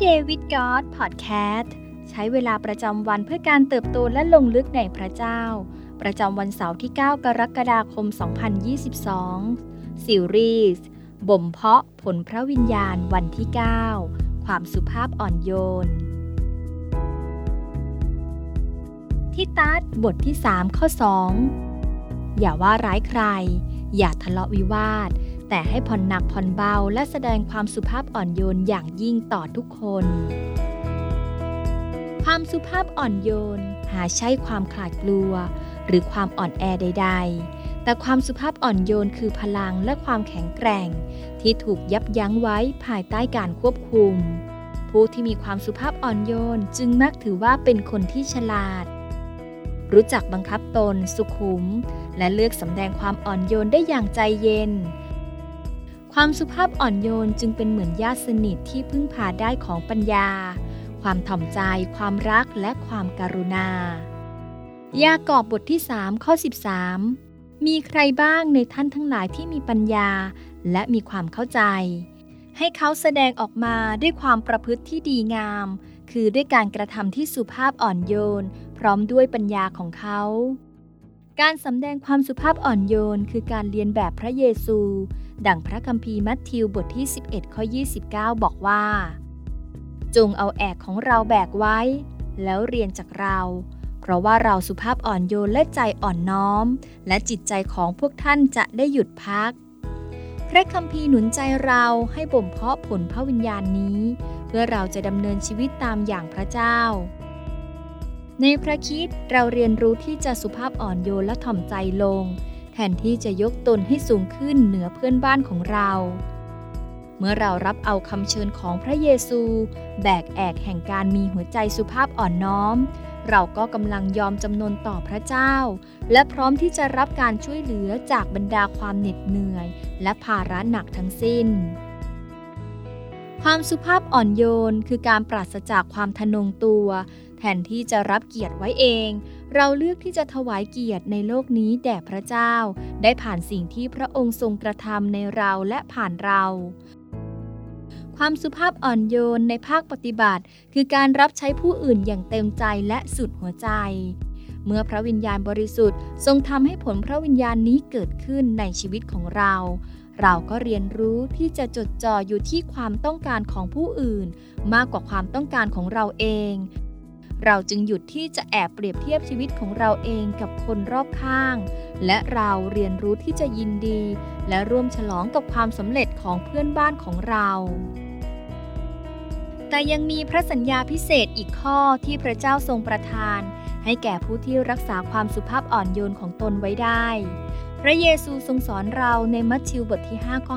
เดวิดกอดพอดแคสต์ใช้เวลาประจำวันเพื่อการเติบโตและลงลึกในพระเจ้า ประจำวันเสาร์ที่ 9 กรกฎาคม 2022 ซีรีส์บ่มเพาะผลพระวิญญาณวันที่ 9 ความสุภาพอ่อนโยน ที่ตัดบทที่ 3 ข้อ 2 อย่าว่าร้ายใคร อย่าทะเลาะวิวาท แต่ให้ผ่อนหนักผ่อนเบาและแสดงความสุภาพอ่อนโยนอย่างยิ่งต่อทุกคน ความสุภาพอ่อนโยน หาใช่ความขลาดกลัว หรือความอ่อนแอใด ๆ แต่ความสุภาพอ่อนโยนคือพลังและความแข็งแกร่ง ที่ถูกยับยั้งไว้ภายใต้การควบคุม ผู้ที่มีความสุภาพอ่อนโยนจึงมักถือว่าเป็นคนที่ฉลาดรู้จักบังคับตน สุขุม และเลือกสำแดงความอ่อนโยนได้อย่างใจเย็น ความสุภาพอ่อนโยนจึงเป็นเหมือนญาติสนิทที่พึ่งพาได้ของปัญญา ความถ่อมใจ ความรักและความการุณา ยากอบบทที่ 3 ข้อ 13 มีใครบ้างในท่านทั้งหลายที่มีปัญญา และมีความเข้าใจ ให้เขาแสดงออกมาด้วยความประพฤติที่ดีงาม คือด้วยการกระทำที่สุภาพอ่อนโยน พร้อมด้วยปัญญาของเขาการสำแดงความสุภาพอ่อนโยนคือการเรียนแบบพระเยซู ดังพระคัมภีร์มัทธิวบทที่ 11 ข้อ 29 บอกว่า จงเอาแอกของเราแบกไว้ แล้วเรียนจากเรา เพราะว่าเราสุภาพอ่อนโยนและใจอ่อนน้อม และจิตใจของพวกท่านจะได้หยุดพัก พระคัมภีร์หนุนใจเราให้บ่มเพาะผลพระวิญญาณนี้ เพื่อเราจะดำเนินชีวิตตามอย่างพระเจ้าในพระคิดเราเรียนรู้ที่จะสุภาพอ่อนโยนและถ่อมใจลง แทนที่จะยกตนให้สูงขึ้นเหนือเพื่อนบ้านของเรา เมื่อเรารับเอาคำเชิญของพระเยซู แบกแอกแห่งการมีหัวใจสุภาพอ่อนน้อม เราก็กำลังยอมจำนนต่อพระเจ้า และพร้อมที่จะรับการช่วยเหลือจากบรรดาความเหน็ดเหนื่อย และภาระหนักทั้งสิ้นความสุภาพอ่อนโยนคือการปราศจากความทนงตัว แทนที่จะรับเกียรติไว้เอง เราเลือกที่จะถวายเกียรติในโลกนี้แด่พระเจ้า ได้ผ่านสิ่งที่พระองค์ทรงกระทำในเราและผ่านเราความสุภาพอ่อนโยนในภาคปฏิบัติ คือการรับใช้ผู้อื่นอย่างเต็มใจและสุดหัวใจ เมื่อพระวิญญาณบริสุทธิ์ ทรงทำให้ผลพระวิญญาณนี้เกิดขึ้นในชีวิตของเรา เราก็เรียนรู้ที่จะจดจ่ออยู่ที่ความต้องการของผู้อื่น มากกว่าความต้องการของเราเอง เราจึงหยุดที่จะแอบเปรียบเทียบชีวิตของเราเองกับคนรอบข้าง และเราเรียนรู้ที่จะยินดี และร่วมฉลองกับความสำเร็จของเพื่อนบ้านของเราแต่ยังมีพระสัญญาพิเศษอีกข้อที่พระเจ้าทรงประทาน ให้แก่ผู้ที่รักษาความสุภาพอ่อนโยนของตนไว้ได้ พระเยซูทรงสอนเราในมัทธิวบทที่5ข้อ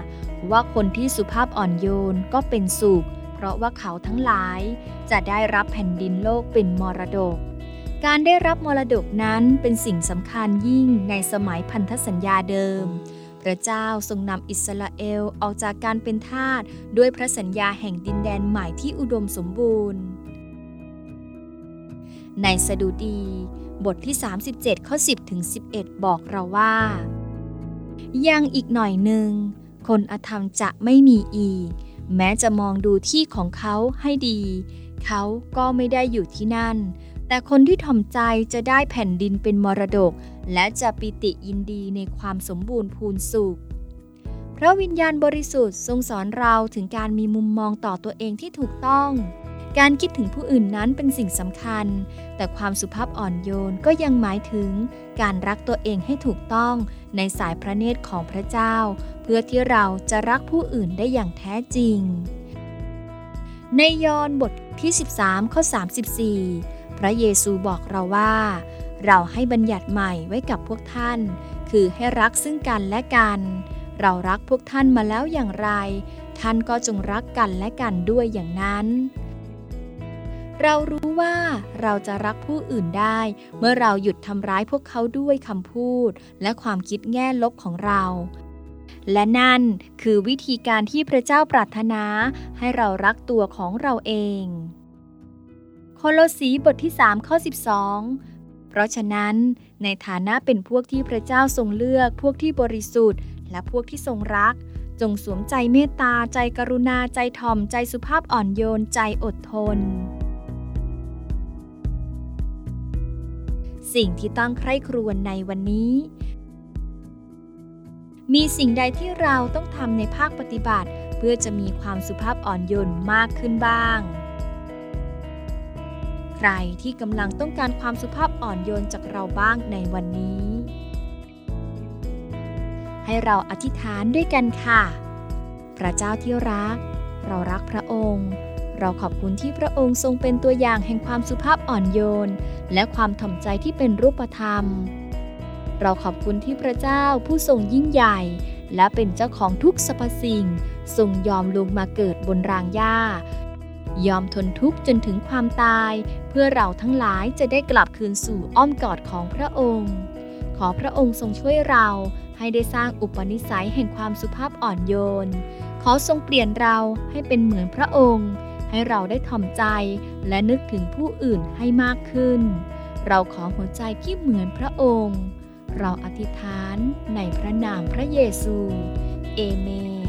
5ว่าคนที่สุภาพอ่อนโยนก็เป็นสุข เพราะว่าเขาทั้งหลายจะได้รับแผ่นดินโลกเป็นมรดก การได้รับมรดกนั้นเป็นสิ่งสำคัญยิ่งในสมัยพันธสัญญาเดิม พระเจ้าทรงนำอิสราเอลออกจากการเป็นทาสด้วยพระสัญญาแห่งดินแดนใหม่ที่อุดมสมบูรณ์ ในสดุดี บทที่ 37 ข้อ 10 ถึง 11 บอกเราว่า ยังอีกหน่อยหนึ่งคนอธรรมจะไม่มีอีก แม้จะมองดูที่ของเขาให้ดี เขาก็ไม่ได้อยู่ที่นั่น แต่คนที่ถ่อมใจจะได้แผ่นดินเป็นมรดก และจะปิติยินดีในความสมบูรณ์พูนสุขพระวิญญาณบริสุทธิ์ทรงสอนเราถึงการมีมุมมองต่อตัวเองที่ถูกต้อง การคิดถึงผู้อื่นนั้นเป็นสิ่งสำคัญ แต่ความสุภาพอ่อนโยนก็ยังหมายถึง การรักตัวเองให้ถูกต้องในสายพระเนตรของพระเจ้า เพื่อที่เราจะรักผู้อื่นได้อย่างแท้จริง ในยอห์นบทที่ 13 ข้อ 34 พระเยซูบอกเราว่า เราให้บัญญัติใหม่ไว้กับพวกท่าน คือให้รักซึ่งกันและกัน เรารักพวกท่านมาแล้วอย่างไร ท่านก็จงรักกันและกันด้วยอย่างนั้น เรารู้ว่าเราจะรักผู้อื่นได้ เมื่อเราหยุดทำร้ายพวกเขาด้วยคำพูด และความคิดแง่ลบของเรา และนั่นคือวิธีการที่พระเจ้าปรารถนาให้เรารักตัวของเราเอง โคโลสีบทที่ 3 ข้อ 12 เพราะฉะนั้นในฐานะเป็นพวกที่พระเจ้าทรงเลือกพวกที่บริสุทธิ์ และพวกที่ทรงรักจงสวมใจเมตตา ใจกรุณา ใจถ่อม ใจสุภาพอ่อนโยน ใจอดทน สิ่งที่ต้องใคร่ครวญในวันนี้ มีสิ่งใดที่เราต้องทำในภาคปฏิบัติ เพื่อจะมีความสุภาพอ่อนโยนมากขึ้นบ้าง ใครที่กำลังต้องการความสุภาพอ่อนโยนจากเราบ้างในวันนี้ ให้เราอธิษฐานด้วยกันค่ะ พระเจ้าที่รัก เรารักพระองค์ เราขอบคุณที่พระองค์ทรงเป็นตัวอย่างแห่งความสุภาพอ่อนโยน และความถ่อมใจที่เป็นรูปธรรม เราขอบคุณที่พระเจ้าผู้ทรงยิ่งใหญ่ และเป็นเจ้าของทุกสรรพสิ่ง ทรงยอมลงมาเกิดบนรางหญ้า ยอมทนทุกข์จนถึงความตาย เพื่อเราทั้งหลายจะได้กลับคืนสู่อ้อมกอดของพระองค์ ขอพระองค์ทรงช่วยเราให้ได้สร้างอุปนิสัยแห่งความสุภาพอ่อนโยน ขอทรงเปลี่ยนเราให้เป็นเหมือนพระองค์ ให้เราได้ถ่อมใจและนึกถึงผู้อื่นให้มากขึ้น เราขอหัวใจที่เหมือนพระองค์ เราอธิษฐานในพระนามพระเยซู เอเมน